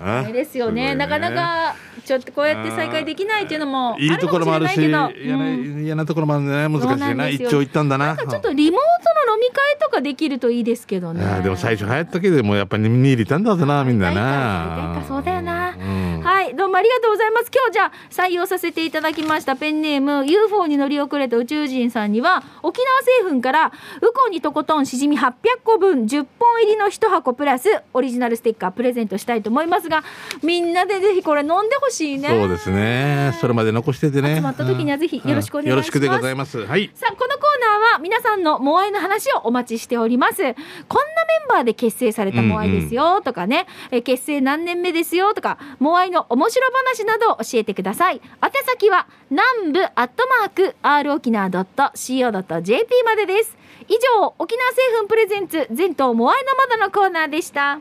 Speaker 2: あ
Speaker 1: あれですよね。なかなかちょっとこうやって再開できないっていうのも
Speaker 2: いいところもあるし嫌な
Speaker 1: うん。
Speaker 2: 嫌なところもあるね。難しいな。
Speaker 1: なんですよ。
Speaker 2: 一長一短だな。
Speaker 1: ちょっとリモートの飲み会とかできるといいですけどね。
Speaker 2: でも最初流行ったけどもうやっぱり見入りたんだぞなみんなな。
Speaker 1: そうだよな。
Speaker 2: うん。
Speaker 1: はい、どうもありがとうございます。今日じゃあ採用させていただきましたペンネーム UFO に乗り遅れた宇宙人さんには沖縄製粉からウコンにとことんしじみ800個分10本入りの1箱プラスオリジナルステッカープレゼントしたいと思いますがみんなでぜひこれ飲んでほしいね。
Speaker 2: そうですね。それまで残しててね。
Speaker 1: 集まった時にはぜひよろしくお願いします。
Speaker 2: よろしくでございます。はい。
Speaker 1: さあこのコーナーは皆さんのモアイの話をお待ちしております。こんなメンバーで結成されたモアイですよとかね、えー結成何年目ですよとかモアイの面白話などを教えてください。宛先は南部アットマーク r 沖縄 .co.jp までです。以上沖縄製粉プレゼンツ全島モアイの窓のコーナーでした。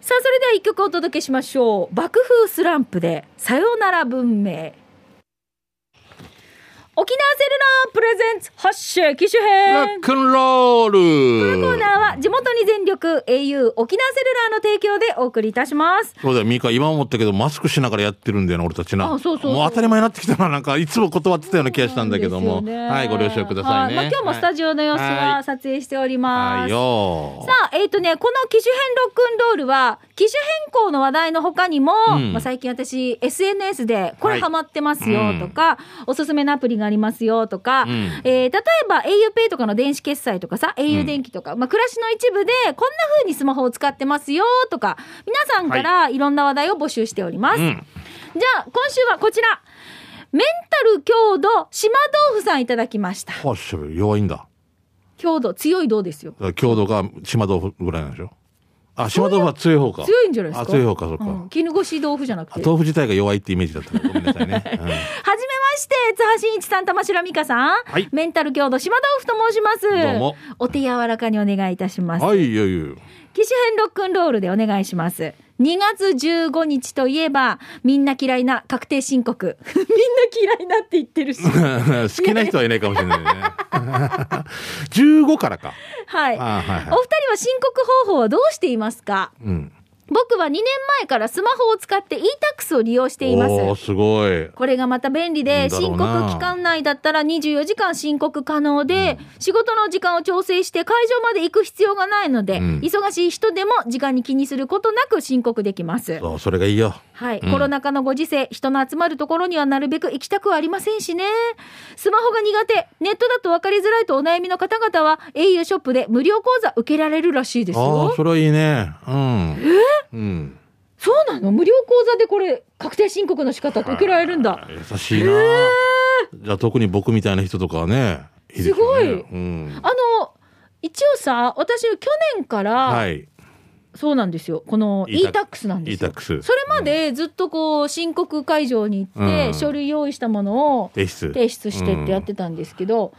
Speaker 1: さあそれでは一曲お届けしましょう。爆風スランプでさよなら文明。沖縄セルラープレゼンツ発射機種編。
Speaker 2: ロックンロール。
Speaker 1: コーナーは地元に全力 au 沖縄セルラーの提供でお送りいたします。
Speaker 2: そうだよ、ミカ、今思ったけど、マスクしながらやってるんだよな、俺たちな。
Speaker 1: あそうそう
Speaker 2: もう当たり前になってきたな、なんか、いつも断ってたような気がしたんだけども。
Speaker 1: ね。
Speaker 2: はい、ご了承くださいね。
Speaker 1: はまあ、今日もスタジオの様子
Speaker 2: は
Speaker 1: はい撮影しております、
Speaker 2: はい。よ。
Speaker 1: さあ、えっ、とね、この機種変ロックンロールは、機種変更の話題の他にも、
Speaker 2: うん。
Speaker 1: まあ、最近私、SNS でこ
Speaker 2: はい。
Speaker 1: れハマってますよとか、おすすめのアプリがありますよとか、
Speaker 2: うん
Speaker 1: えー例えば auPay とかの電子決済とかさ、au 電気とか、まあ、暮らしの一部でこんな風にスマホを使ってますよとか、皆さんからいろんな話題を募集しております。
Speaker 2: うん。
Speaker 1: じゃあ、今週はこちら。メンタル強度、島豆腐さんいただきました。
Speaker 2: 弱いんだ。
Speaker 1: 強度、強い銅ですよ？
Speaker 2: 強度が島豆腐ぐらいなんでしょ？あ、島豆腐は強い方か。
Speaker 1: 強いんじゃないですか？
Speaker 2: あ、強い方か、そっか。
Speaker 1: うん、絹ごし豆腐じゃなくて。
Speaker 2: あ豆腐自体が弱いってイメージだったからごめんなさいね。
Speaker 1: はじめまして、津波真一さん、玉城美香さん。
Speaker 2: はい
Speaker 1: メンタル強度、島豆腐と申します。
Speaker 2: どうも。
Speaker 1: お手柔らかにお願いいたします。
Speaker 2: うん、はい、いやいや
Speaker 1: 機種編ロックンロールでお願いします。2月15日といえば、みんな嫌いな確定申告。みんな嫌いなって言ってるし。
Speaker 2: 好きな人はいないかもしれないね。15からか。
Speaker 1: はい。
Speaker 2: あはいはい
Speaker 1: お二人は申告方法はどうしていますか？
Speaker 2: うん。
Speaker 1: 僕は2年前からスマホを使って e-tax を利用しています。
Speaker 2: すごい。
Speaker 1: これがまた便利で、申告期間内だったら24時間申告可能で、仕事の時間を調整して会場まで行く必要がないので、
Speaker 2: うん
Speaker 1: 忙しい人でも時間に気にすることなく申告できます。
Speaker 2: それがいいよ。
Speaker 1: はい、
Speaker 2: うん
Speaker 1: コロナ禍のご時世、人の集まるところにはなるべく行きたくはありませんしね。スマホが苦手、ネットだと分かりづらいとお悩みの方々は、au ショップで無料講座受けられるらしいです
Speaker 2: ああ
Speaker 1: よ
Speaker 2: ー、。それはいいね。うん。うん。
Speaker 1: そうなの？無料講座でこれ、確定申告の仕方受けられるんだ。
Speaker 2: 優しいな。じゃあ特に僕みたいな人とかはね。いいですよね
Speaker 1: すごい
Speaker 2: うん。
Speaker 1: あの、一応さ、私、去年から、
Speaker 2: はい。
Speaker 1: そうなんですよ。この e-tax なんですよ。
Speaker 2: e-tax
Speaker 1: それまでずっとこう、申告会場に行って、
Speaker 2: うん
Speaker 1: 書類用意したものを
Speaker 2: 提出。
Speaker 1: 提出してってやってたんですけど、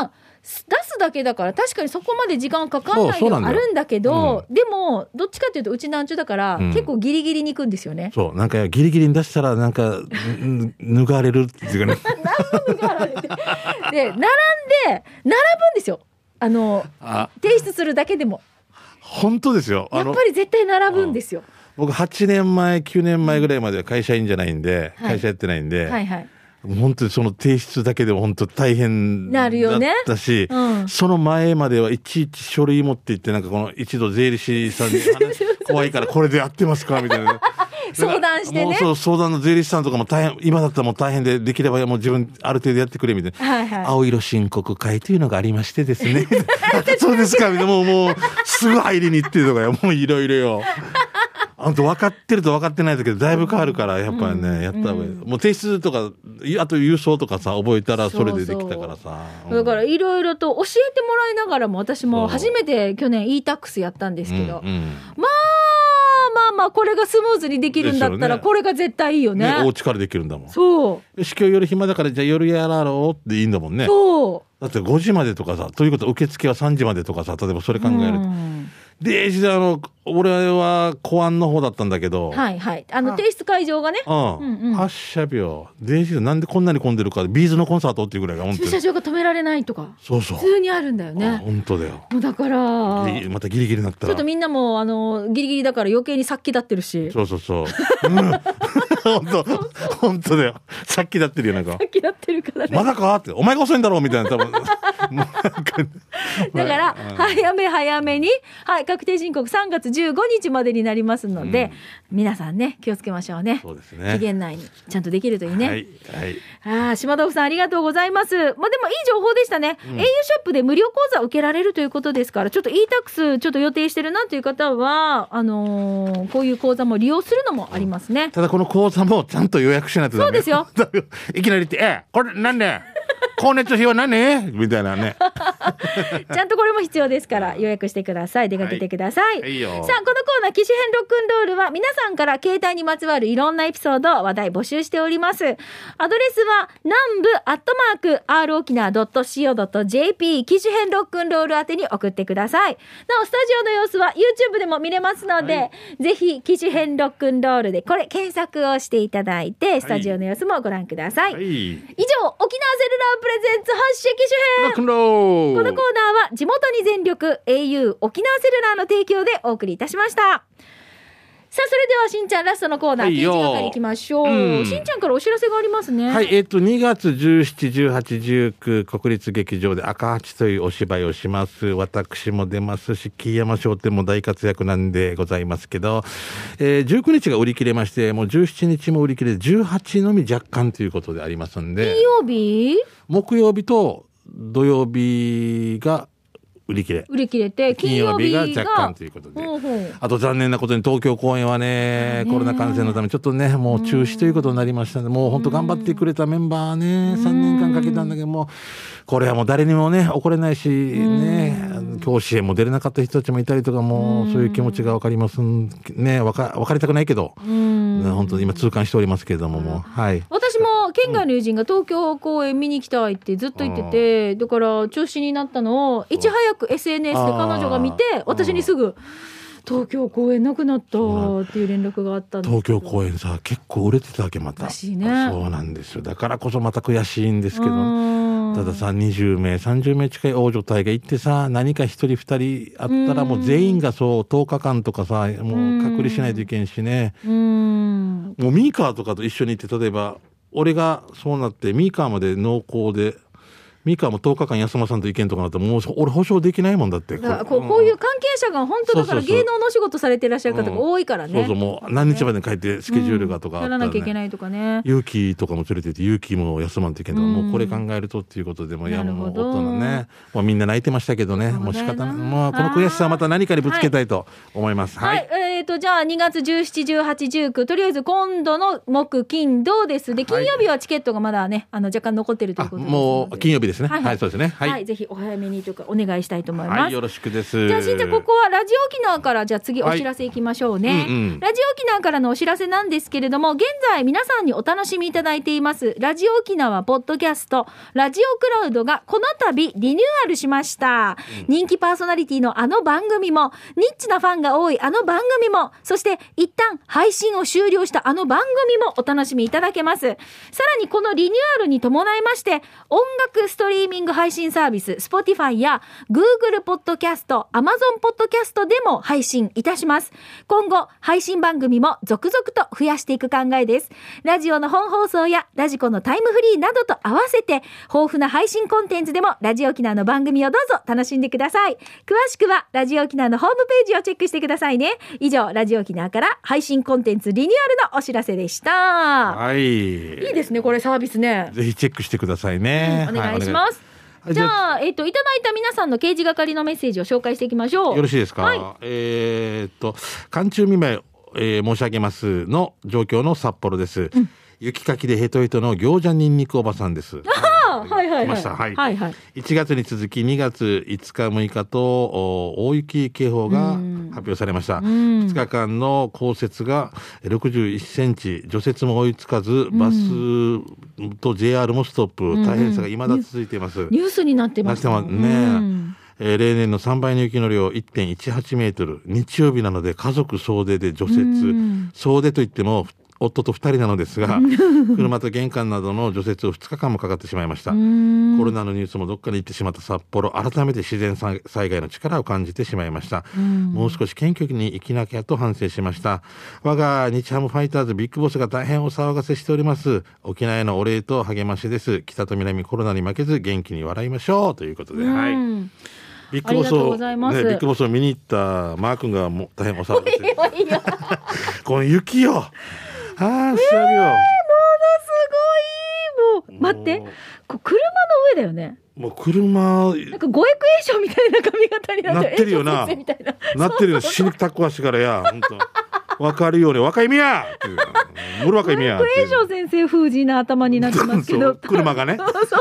Speaker 1: まあ、す出すだけだから確かにそこまで時間かかんないのはあるんだけど、でも、どっちかっていうとうちなんちゅうだから、
Speaker 2: うん
Speaker 1: 結構ギリギリに行くんですよね。
Speaker 2: そう、なんかギリギリに出したら、なんか、ん脱がれるっていうかね。
Speaker 1: で、並んで、並ぶんですよ。あの、
Speaker 2: あ、
Speaker 1: 提出するだけでも。
Speaker 2: 本当ですよ。
Speaker 1: やっぱ、り絶対並ぶんですよ。
Speaker 2: 僕8年前、9年前ぐらいまでは会社員じゃないんで、
Speaker 1: はい
Speaker 2: 会社やってないんで、
Speaker 1: はいはい。
Speaker 2: 本当にその提出だけでも本当大変だ
Speaker 1: なるよね
Speaker 2: ったし、
Speaker 1: うん
Speaker 2: その前まではいちいち書類持って行って、なんかこの一度税理士さんに話 怖いからこれでやってますかみたいな。
Speaker 1: 相談してね
Speaker 2: もうそう、相談の税理士さんとかも大変、今だったらもう大変で、できればもう自分ある程度やってくれみたいな。
Speaker 1: はいはい。
Speaker 2: 青色申告会というのがありましてですね。そうですかみたいな。もう、もう、すぐ入りに行ってとかよ。もういろいろよ。あんた分かってると分かってないだけど、だいぶ変わるから、やっぱりね、やった方がいい。もう提出とか、いあと郵送とかさ、覚えたらそれでできたからさ。
Speaker 1: だからいろいろと教えてもらいながらも私も初めて去年 e-tax やったんですけど、
Speaker 2: うんうん
Speaker 1: まあまあまあこれがスムーズにできるんだったらこれが絶対いいよね。
Speaker 2: ね、お家からできるんだもん。
Speaker 1: そう
Speaker 2: よし、今日夜暇だから、じゃあ夜やろうっていいんだもんね。
Speaker 1: そう。
Speaker 2: だって5時までとかさ、ということは受付は3時までとかさ、例えばそれ考えると。
Speaker 1: うん
Speaker 2: で、実はあの、俺は公安の方だったんだけど、
Speaker 1: はいはい。あの
Speaker 2: あ
Speaker 1: 提出会場がね、
Speaker 2: うん、
Speaker 1: うんうん
Speaker 2: 発射秒。電子でなんでこんなに混んでるか、ビーズのコンサートっていうぐらいが、本当
Speaker 1: 駐車
Speaker 2: に。
Speaker 1: 場が止められないとか
Speaker 2: そうそう
Speaker 1: 普。通にあるんだよ
Speaker 2: あ
Speaker 1: ね。
Speaker 2: 本当だよ。
Speaker 1: もうだから
Speaker 2: またギリギリになったら。
Speaker 1: ちょっとみんなもあのギリギリだから余計に殺気立ってるし。
Speaker 2: そうそうそう。う ん本当、本当だよ。さっきだってるよ、なんか。
Speaker 1: 殺気立ってるからね。
Speaker 2: まだかって、お前が遅いんだろうみたいな、多分。
Speaker 1: だから、早め早めに、はい、確定申告3月15日までになりますので、皆さんね、気をつけましょうね。
Speaker 2: そうですね
Speaker 1: 期限内にちゃんとできるといいね。
Speaker 2: はい、はい。
Speaker 1: ああ、島田さんありがとうございます。まあでもいい情報でしたね。au ショップで無料講座受けられるということですから、ちょっと e-tax ちょっと予定してるなという方は、あのーこういう講座も利用するのもありますね。
Speaker 2: ただこの講座もちゃんと予約しないと。
Speaker 1: そうですよ。
Speaker 2: いきなり言って、え、これなんで？光熱費は何？みたいなね。
Speaker 1: ちゃんとこれも必要ですから、予約してください。出かけてください。
Speaker 2: はいいいよ
Speaker 1: さあ、このコーナー、機種編ロックンロールは、皆さんから携帯にまつわるいろんなエピソード、話題募集しております。アドレスは、南部アットマーク、r 沖縄 .co.jp、機種編ロックンロール宛てに送ってください。なお、スタジオの様子は YouTube でも見れますので、ぜひ、機種編ロックンロールで、これ検索をしていただいて、スタジオの様子もご覧ください。
Speaker 2: はい。
Speaker 1: 以上、沖縄セルラープレゼンツ発射機種編このコーナーは地元に全力 au 沖縄セルラーの提供でお送りいたしました。さあ、それではしんちゃんラストのコーナー、
Speaker 2: はいよ
Speaker 1: 刑事係行きましょう、
Speaker 2: うん。
Speaker 1: しんちゃんからお知らせがありますね。
Speaker 2: はい、えっ、と、2月17、18、19、国立劇場で赤八というお芝居をします。私も出ますし、木山商店も大活躍なんでございますけど、えー19日が売り切れまして、もう17日も売り切れ、18のみ若干ということでありますんで。
Speaker 1: 金、曜日？
Speaker 2: 木曜日と土曜日が売り切れ。
Speaker 1: 売り切れて、金
Speaker 2: 金曜
Speaker 1: 曜日が
Speaker 2: 若干ということで。あと残念なことに東京公演はね、
Speaker 1: ね
Speaker 2: コロナ感染のためちょっとね、もう中止ということになりましたので、もう本当頑張ってくれたメンバーね、3年間かけたんだけども、これはもう誰にもね、怒れないし、ね、教師へも出れなかった人たちもいたりとか、もうそういう気持ちがわかりますんね、わか、わかりたくないけど、本当に今痛感しておりますけれども、もう、はい。
Speaker 1: 県外の友人が東京公演見に行きたいってずっと言ってて、だから中止になったのをいち早く SNS で彼女が見て私にすぐ東京公演なくなったっていう連絡があったんです
Speaker 2: 東京公演さ、結構売れてたわけ、また。
Speaker 1: ね。
Speaker 2: そうなんですよ。だからこそまた悔しいんですけど、
Speaker 1: うん。
Speaker 2: たださ、20名、30名近い大所帯が行ってさ、何か一人二人あったらもう全員がそう、10日間とかさ、もう隔離しないといけんしね。
Speaker 1: うん。
Speaker 2: もうミーカーとかと一緒に行って、例えば、俺がそうなって、ミーカーまで濃厚で、ミーカーも10日間休まさんといけんとかなったら、もう俺保証できないもんだって。
Speaker 1: こうこういう関係者が本当だから芸能のお仕事されていらっしゃる方が多いからね。
Speaker 2: そうそう、もう何日までに帰ってスケジュールがとかあ
Speaker 1: や
Speaker 2: ら、
Speaker 1: なきゃいけないとかね。
Speaker 2: 勇気とかも連れてて、勇気も休まんといけんとか、
Speaker 1: うん
Speaker 2: もうこれ考えるとっていうことでも、いや、もう大人ね、もうみんな泣いてましたけどね、もう仕方ない。もうこの悔しさはまた何かにぶつけたいと思います。
Speaker 1: は、
Speaker 2: はいい。
Speaker 1: えっ、と、じゃあ2月17、18、19、とりあえず今度の木、金、土です。で、金曜日はチケットがまだね、あの、若干残ってるとい
Speaker 2: あ
Speaker 1: うことです。
Speaker 2: もう金曜日ですね。
Speaker 1: は
Speaker 2: はいい、そうですね。
Speaker 1: は、
Speaker 2: はいい。
Speaker 1: ぜひお早めにというか、お願いしたいと思います。
Speaker 2: はい、よろしくです。
Speaker 1: じゃあ、しんちゃん、ここはラジオ沖縄から、じゃあ次お知らせいきましょうね。
Speaker 2: うんうん
Speaker 1: ラジオ沖縄からのお知らせなんですけれども、現在皆さんにお楽しみいただいています、ラジオ沖縄ポッドキャスト、ラジオクラウドがこの度リニューアルしました。人気パーソナリティのあの番組も、ニッチなファンが多いあの番組も、そして一旦配信を終了したあの番組もお楽しみいただけます。さらにこのリニューアルに伴いまして、音楽ストリーミング配信サービス、Spotify や Google ポッドキャスト、Amazon ポッドキャストでも配信いたします。今後、配信番組も続々と増やしていく考えです。ラジオの本放送やラジコのタイムフリーなどと合わせて、豊富な配信コンテンツでもラジオ沖縄の番組をどうぞ楽しんでください。詳しくはラジオ沖縄のホームページをチェックしてくださいね。以上、ラジオ沖縄から配信コンテンツリニューアルのお知らせでした。
Speaker 2: はい。
Speaker 1: いいですね、これサービスね。
Speaker 2: ぜひチェックしてくださいね。
Speaker 1: お願いします。
Speaker 2: はい
Speaker 1: じゃあ、えっ、と、いただいた皆さんの刑事係のメッセージを紹介していきましょう。
Speaker 2: よろしいですか、
Speaker 1: はい
Speaker 2: えーっと、寒中見舞い、えー申し上げますの状況の札幌です。雪かきでヘトヘトの餃子ニンニクおばさんです。
Speaker 1: あはいはいはい
Speaker 2: 来ました。はい。
Speaker 1: はいはい
Speaker 2: 1月に続き2月5日6日とお大雪警報が発表されました。2日間の降雪が61センチ、除雪も追いつかず、バスと JR もストップ、大変さが未だ続いています。
Speaker 1: ニュースになってま
Speaker 2: すね。
Speaker 1: うん。
Speaker 2: えー例年の3倍の雪の量1.18メートル。日曜日なので家族総出で除雪。総出といっても夫と2人なのですが 車と玄関などの除雪を2日間もかかってしまいました。コロナのニュースもどっかに行ってしまった札幌改めて自然災害の力を感じてしまいました。もう少し謙虚に生きなきゃと反省しました。我が日ハムファイターズビッグボスが大変お騒がせしております。沖縄へのお礼と励ましです。北と南コロナに負けず元気に笑いましょうということで、はい。
Speaker 1: うん
Speaker 2: ビッグボスを、ね、ビッグボスを見に行ったマー君がもう大変お騒がせ。この雪よ。ああ、しゃべよ。
Speaker 1: もう待ってこう車の上だよね
Speaker 2: もう車、
Speaker 1: なんか護衛クエーションみたいな髪型になって
Speaker 2: なってるよな
Speaker 1: な
Speaker 2: なってるよ。死にたっこ足からや。本当。わかるよね。若いみやっていう。むる若いみや。
Speaker 1: クエーシ先生風神な頭になってますけど
Speaker 2: そう車がね。
Speaker 1: そうそうそ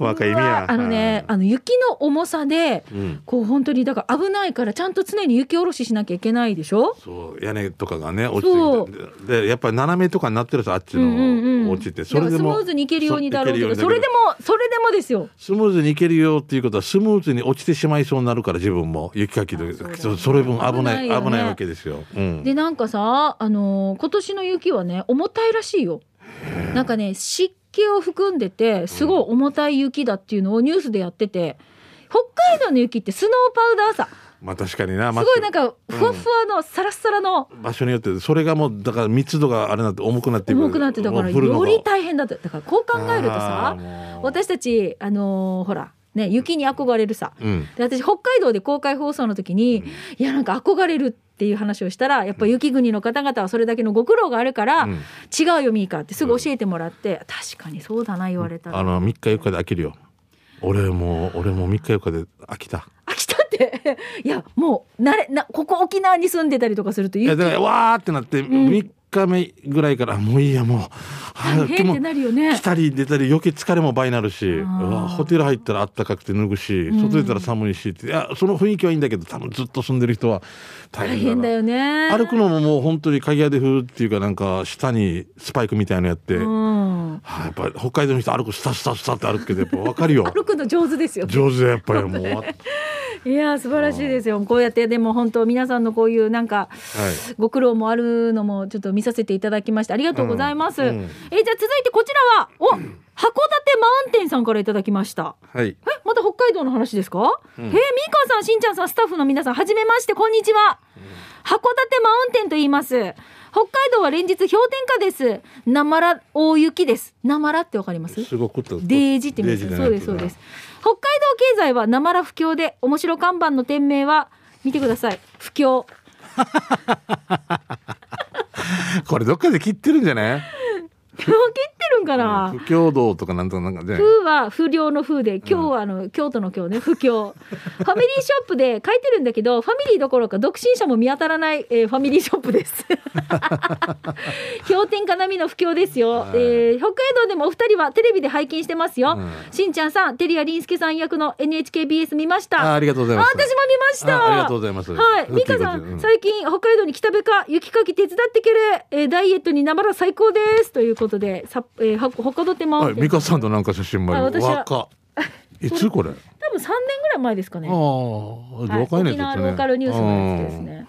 Speaker 1: う
Speaker 2: 若いみや。
Speaker 1: あのねあの雪の重さで
Speaker 2: うん。
Speaker 1: こう本当にだから危ないからちゃんと常に雪下ろししなきゃいけないでしょ？
Speaker 2: そう、屋根とかがね、落ち
Speaker 1: そう
Speaker 2: て。で、やっぱり斜めとかになってるさ、あっちの落ちて。
Speaker 1: だからスムーズにいけるようにだろうけどそれでもそれでもですよ
Speaker 2: スムーズにいけるよっていうことはスムーズに落ちてしまいそうになるから自分も雪かきで
Speaker 1: そ
Speaker 2: れ分危ない
Speaker 1: 危ない
Speaker 2: ないわけですよ。うん、
Speaker 1: でなんかさあのー今年の雪はね重たいらしいよ。なんかね湿気を含んでてすごい重たい雪だっていうのをニュースでやってて北海道の雪ってスノーパウダーさ。
Speaker 2: まあ確かにな、
Speaker 1: す
Speaker 2: ま
Speaker 1: ごいなんかふわふわのサラッサラの。
Speaker 2: 場所によってそれがもうだから密度があれなって重くなって
Speaker 1: 重くなってたからより大変だった。だからこう考えると
Speaker 2: あ
Speaker 1: さ私たちあのーほらね雪に憧れるさ。
Speaker 2: うん。
Speaker 1: で私北海道で公開放送の時に、いやなんか憧れるっていう話をしたらやっぱ雪国の方々はそれだけのご苦労があるから、
Speaker 2: うん。
Speaker 1: 違うよミーカってすぐ教えてもらって、確かにそうだな言われたら、
Speaker 2: あの3日4日で飽きるよ。俺も俺も3日4日で飽きた。
Speaker 1: 飽きたって？いやもう慣れなここ沖縄に住んでたりとかすると雪
Speaker 2: いやだからわーってなって3日目ぐらいからもういいやもう。
Speaker 1: 大変ってなるよね。
Speaker 2: 来たり出たり余計疲れも倍になるしホテル入ったらあったかくて脱ぐし外出たら寒いしって。いやその雰囲気はいいんだけど多分ずっと住んでる人は大変だ
Speaker 1: よね。
Speaker 2: 歩くのももう本当に鍵屋で風っていうかなんか下にスパイクみたいなのやって、は
Speaker 1: うん。
Speaker 2: あやっぱり北海道の人歩くスタスタスタって歩くけどやっぱ分かるよ。
Speaker 1: 歩くの上手ですよ
Speaker 2: 上手だやっぱりもう、はい
Speaker 1: いや素晴らしいですよ。こうやってでも本当皆さんのこういうなんかご苦労もあるのもちょっと見させていただきましてありがとうございます、
Speaker 2: うんうん。
Speaker 1: えじゃあ続いてこちらはお函館マウンテンさんからいただきました。
Speaker 2: はい。
Speaker 1: えまた北海道の話ですか、えー、みーかーさんしんちゃんさんスタッフの皆さんはじめましてこんにちは、函館マウンテンと言います。北海道は連日氷点下です。なまら大雪です。なまらってわかります？
Speaker 2: すごくと。
Speaker 1: デージって言うんですよそうですそうです北海道経済はなまら不況で面白看板の店名は見てください。不況。
Speaker 2: これどっかで切ってるんじゃない？
Speaker 1: 切ってるんかな、
Speaker 2: 不協道とかなんとかなんかね
Speaker 1: 風は不良の風で、今日はあの、京都の今日ね、不況。ファミリーショップで書いてるんだけど、ファミリーどころか独身者も見当たらない、えーファミリーショップです。氷点下並みの不況ですよ、
Speaker 2: はい
Speaker 1: えー北海道でもお二人はテレビで拝見してますよ。
Speaker 2: うん
Speaker 1: しんちゃんさん、テリアリンスケさん役の NHKBS 見ました。
Speaker 2: あありがとうございます
Speaker 1: あ私も見ました。
Speaker 2: あありがとうございます
Speaker 1: はい。
Speaker 2: うん
Speaker 1: ミカさ、
Speaker 2: うんん
Speaker 1: 最近北海道に来たべか、雪かき手伝ってけれ、えーダイエットになばら最高です。ということで、さえー、はほかどって。ま
Speaker 2: はい、
Speaker 1: う
Speaker 2: 美香さんとなんか写真もある。
Speaker 1: あ私は。
Speaker 2: 若。いつこれ？あ
Speaker 1: 多分3年ぐらい前ですかね。
Speaker 2: あ
Speaker 1: はい。
Speaker 2: 若いね
Speaker 1: 沖縄ローカルニュースのやつですね。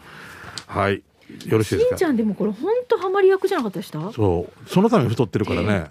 Speaker 2: うん。はい。よろしいですか？
Speaker 1: しんちゃんでもこれ本当ハマり役じゃなかったでした？
Speaker 2: そうそのために太ってるからね、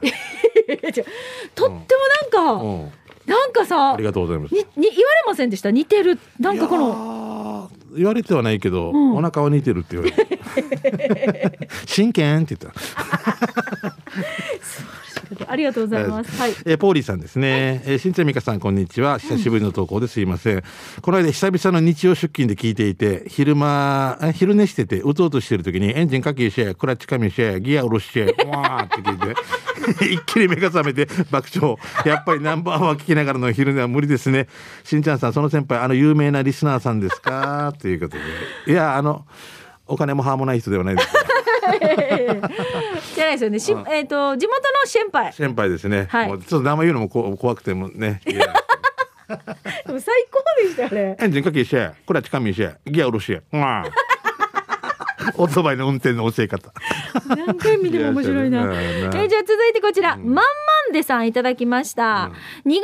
Speaker 1: とってもなんか、
Speaker 2: うん、
Speaker 1: なんかさ
Speaker 2: ありがとうございます。
Speaker 1: にに言われませんでした？似てる。なんかこの。
Speaker 2: の言われてはないけど、
Speaker 1: ん。
Speaker 2: お腹は似てるって言われて 真剣？って言った
Speaker 1: ありがとうございます。はい。
Speaker 2: えーポーリーさんですね。えー、新津美香さん、こんにちは。久しぶりの投稿ですいません。この間、久々の日曜出勤で聞いていて、昼間、え昼寝してて、うとうとしてる時に、エンジンかけしや、クラッチかみしや、ギア下ろしや、わーって聞いて、一気に目が覚めて爆笑。やっぱりナンバーワン聞きながらの昼寝は無理ですね。しんちゃんさん、その先輩、あの有名なリスナーさんですか？ということで。いや、あの、お金もはもない人ではないです。
Speaker 1: じゃないですよね。し
Speaker 2: うん
Speaker 1: えっ、と地元の先輩。
Speaker 2: 先輩ですね。
Speaker 1: はい
Speaker 2: もうちょっと名前言うのもこ怖くてもね。
Speaker 1: も最高でしたね。
Speaker 2: エンジンかけして、これは近道して、ギア下ろして。うん。オートバイの運転の教え方。
Speaker 1: 何回見ても面白いな。えじゃあ続いてこちら、まんまんでさんいただきました。2月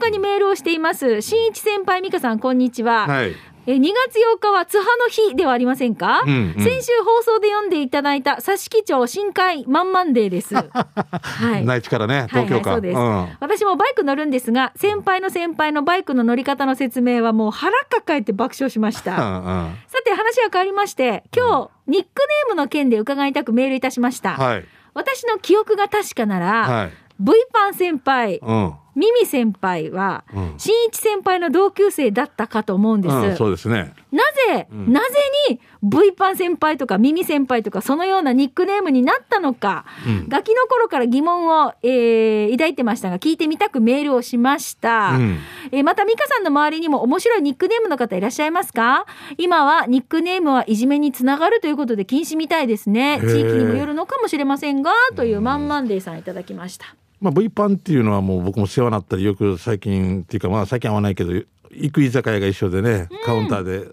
Speaker 1: 8日にメールをしています。新一先輩美香さんこんにちは。
Speaker 2: はい。
Speaker 1: えー2月8日は津波の日ではありませんか、
Speaker 2: うんうん
Speaker 1: 先週放送で読んでいただいた佐敷町深海まんまんデーです。はい。
Speaker 2: 内地からね、東京か。
Speaker 1: はいはいそうです
Speaker 2: ん。
Speaker 1: 私もバイク乗るんですが先輩の先輩のバイクの乗り方の説明はもう腹抱えて爆笑しました。
Speaker 2: うんうん。
Speaker 1: さて話は変わりまして今日ニックネームの件で伺いたくメールいたしました、
Speaker 2: はい。
Speaker 1: 私の記憶が確かなら、
Speaker 2: はい。
Speaker 1: V パン先輩
Speaker 2: うん。
Speaker 1: ミミ先輩は、
Speaker 2: うん。
Speaker 1: 新一先輩の同級生だったかと思うんです、
Speaker 2: うん、そうですね。
Speaker 1: なぜ、
Speaker 2: うん。
Speaker 1: なぜに V パン先輩とかミミ先輩とかそのようなニックネームになったのか、
Speaker 2: うん。
Speaker 1: ガキの頃から疑問を、えー抱いてましたが聞いてみたくメールをしました、
Speaker 2: うん。
Speaker 1: えーまた美香さんの周りにも面白いニックネームの方いらっしゃいますか？今はニックネームはいじめにつながるということで禁止みたいですね。地域にもよるのかもしれませんがというマンマンデーさんいただきました
Speaker 2: まあ、V パンっていうのはもう僕も世話になったり、よく最近っていうか、まあ最近会わないけど、行く居酒屋が一緒でね、カウンターで、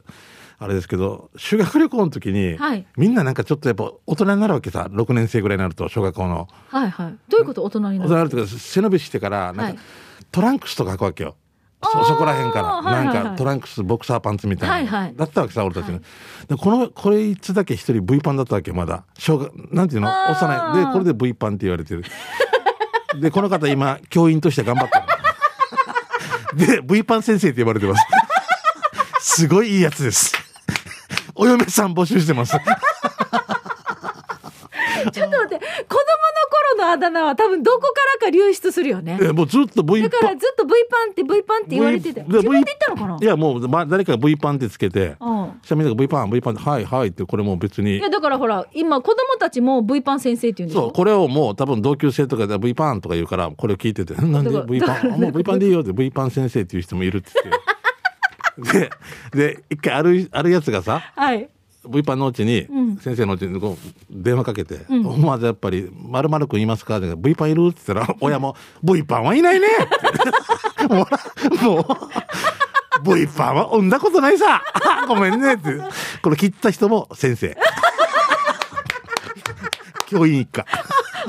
Speaker 2: あれですけど、修学旅行の時に、
Speaker 1: はい。
Speaker 2: みんななんかちょっとやっぱ大人になるわけさ、6年生ぐらいになると、小学校の。
Speaker 1: はいはい。どういうこと大人になる
Speaker 2: 大人になるというか、背伸びしてから、なんか、
Speaker 1: はい。
Speaker 2: トランクスとか履くわけよ。そそこら辺から、
Speaker 1: はいはいはい。
Speaker 2: なんかトランクスボクサーパンツみたいな、
Speaker 1: はいはい。
Speaker 2: だったわけさ俺たちの、でこのこれいつだけ一人 V パンだったわけまだ。小学なんていうの？幼い。でこれで V パンって言われてるでこの方今教員として頑張ってる。で V パン先生って呼ばれてます。すごいいいやつです。お嫁さん募集してます。
Speaker 1: ちょっと待ってこのあだ名は多分どこからか流出するよね。
Speaker 2: えもうずっと V
Speaker 1: だ
Speaker 2: パン。
Speaker 1: からずっと V パンって V パンって言われてて
Speaker 2: V
Speaker 1: 自分で言ったのかな？い
Speaker 2: やもう、ま、誰かが V パンってつけて
Speaker 1: うん。
Speaker 2: 下面が V パン V パンってはいはいってこれもう別に。
Speaker 1: いやだからほら今子供たちも V パン先生って言うんでしょ？
Speaker 2: そう、これをもう多分同級生とかで V パンとか言うから、これを聞いてて、なんで V パン、もう V パンでいいよって V パン先生っていう人もいるって言って。で、で、一回ある、あるやつがさ、
Speaker 1: はい。
Speaker 2: V パンのうちに、
Speaker 1: うん
Speaker 2: 先生のうちにこう電話かけて、
Speaker 1: うん
Speaker 2: 思わずやっぱり、まるまるくんいますか？って V パンいる？って言ったら、親も、V パンはいないねもう、もう、V パンは産んだことないさ ごめんねって。これ切った人も先生。教員一家。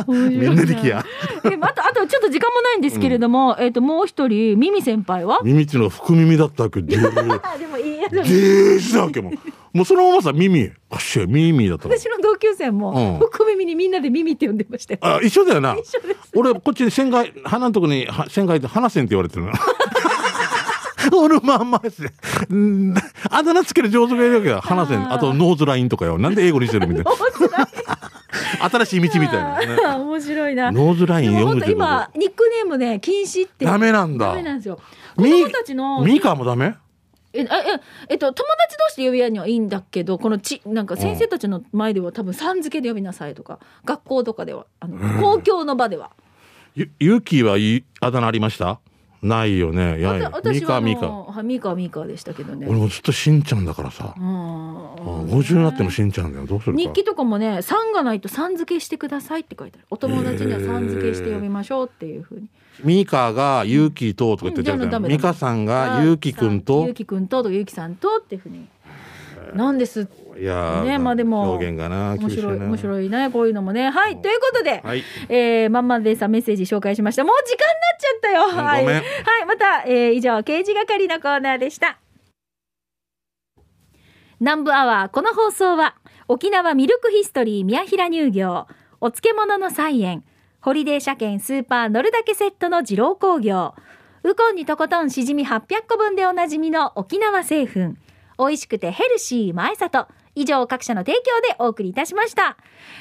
Speaker 2: みんなできや。
Speaker 1: え、また、あとちょっと時間もないんですけれども、えっ、と、もう一人、ミミ先輩は？
Speaker 2: 耳っていうのが福耳だったわけで。で
Speaker 1: もいいや、
Speaker 2: ーしたわけもう。もうそのままさ、耳。しゃ、耳だったの。
Speaker 1: 私の同級生も、
Speaker 2: うん
Speaker 1: 福耳にみんなで耳って呼んでましたよ。
Speaker 2: あ、一緒だよな。
Speaker 1: 一緒です。
Speaker 2: 俺、こっちに線が、鼻のとこに、は線がで鼻線って言われてるの。俺まんまですね。うんあだ名つける上手がいるわけよ。鼻線。あと、ノーズラインとかよ。なんで英語にしてるみたいな。新しい道みたいな、ね。
Speaker 1: あー面白いな。
Speaker 2: ノーズライン
Speaker 1: でも本当
Speaker 2: 45
Speaker 1: 今、ニックネームね、禁止って。
Speaker 2: ダメなんだ
Speaker 1: ダメなんですよ。子
Speaker 2: み
Speaker 1: 供たちの。
Speaker 2: ミカもダメ？
Speaker 1: え、え、ええっと、友達同士で呼び合うにはいいんだけど、このち、なんか先生たちの前では多分さん付けで呼びなさいとか、学校とかでは、あの、公共の場では。
Speaker 2: ゆ、ゆきはいいあだ名ありました？ないよね。いやいやミカミカ。
Speaker 1: はいミカミカでしたけどね。
Speaker 2: 俺もずっとしんちゃんだからさ。
Speaker 1: うん
Speaker 2: あ50になってもしんちゃんだよ。どうするか。
Speaker 1: 日記とかもね「さん」がないと「さん付けしてください」って書いてあるお友達には「さん付けして呼びましょう」っていうふうに
Speaker 2: ミカがゆうきととか言ってたじゃん。ミカさんがゆうきくんと
Speaker 1: ゆう。きくんととかゆうきさんとっていうふうになんです。
Speaker 2: いやー
Speaker 1: ねまあでも
Speaker 2: 表現がな。
Speaker 1: 面白い面
Speaker 2: い
Speaker 1: 白いねこういうのもね。はいということで、
Speaker 2: はい。
Speaker 1: えー、まんまんでさんメッセージ紹介しました。もう時間になっちゃったよ。
Speaker 2: ん。
Speaker 1: はい、はい、また、えー、以上刑事係のコーナーでした。南部アワーこの放送は沖縄ミルクヒストリー宮平乳業お漬物の菜園ホリデー車検スーパー乗るだけセットの二郎工業ウコンにとことんしじみ800個分でおなじみの沖縄製粉美味しくてヘルシー前里。以上各社の提供でお送りいたしました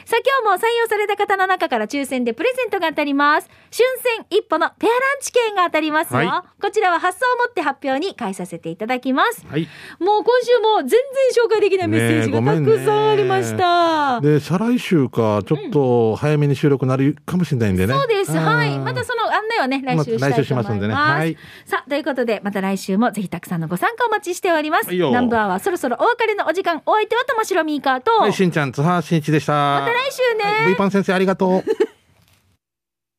Speaker 1: さあ今日も採用された方の中から抽選でプレゼントが当たります春戦一歩のペアランチ券が当たりますよ、
Speaker 2: は
Speaker 1: こちらは発送をもって発表に返させていただきます
Speaker 2: はい。
Speaker 1: もう今週も全然紹介できないメッセージがたくさんありました。
Speaker 2: で、再来週か、ちょっと早めに収録なるかもしれないんでね。
Speaker 1: そうです。はい。
Speaker 2: うん
Speaker 1: またその案内はね、来週したいと思います。
Speaker 2: ますんでね。はい。
Speaker 1: さあ、ということで、また来週もぜひたくさんのご参加お待ちしております。
Speaker 2: はいよ
Speaker 1: ナンバーはそろそろお別れのお時間、お相手は玉城ミーカーと、
Speaker 2: はい、しんちゃん、津波しんいちでした。
Speaker 1: また来週ね
Speaker 2: V パン先生ありがとう。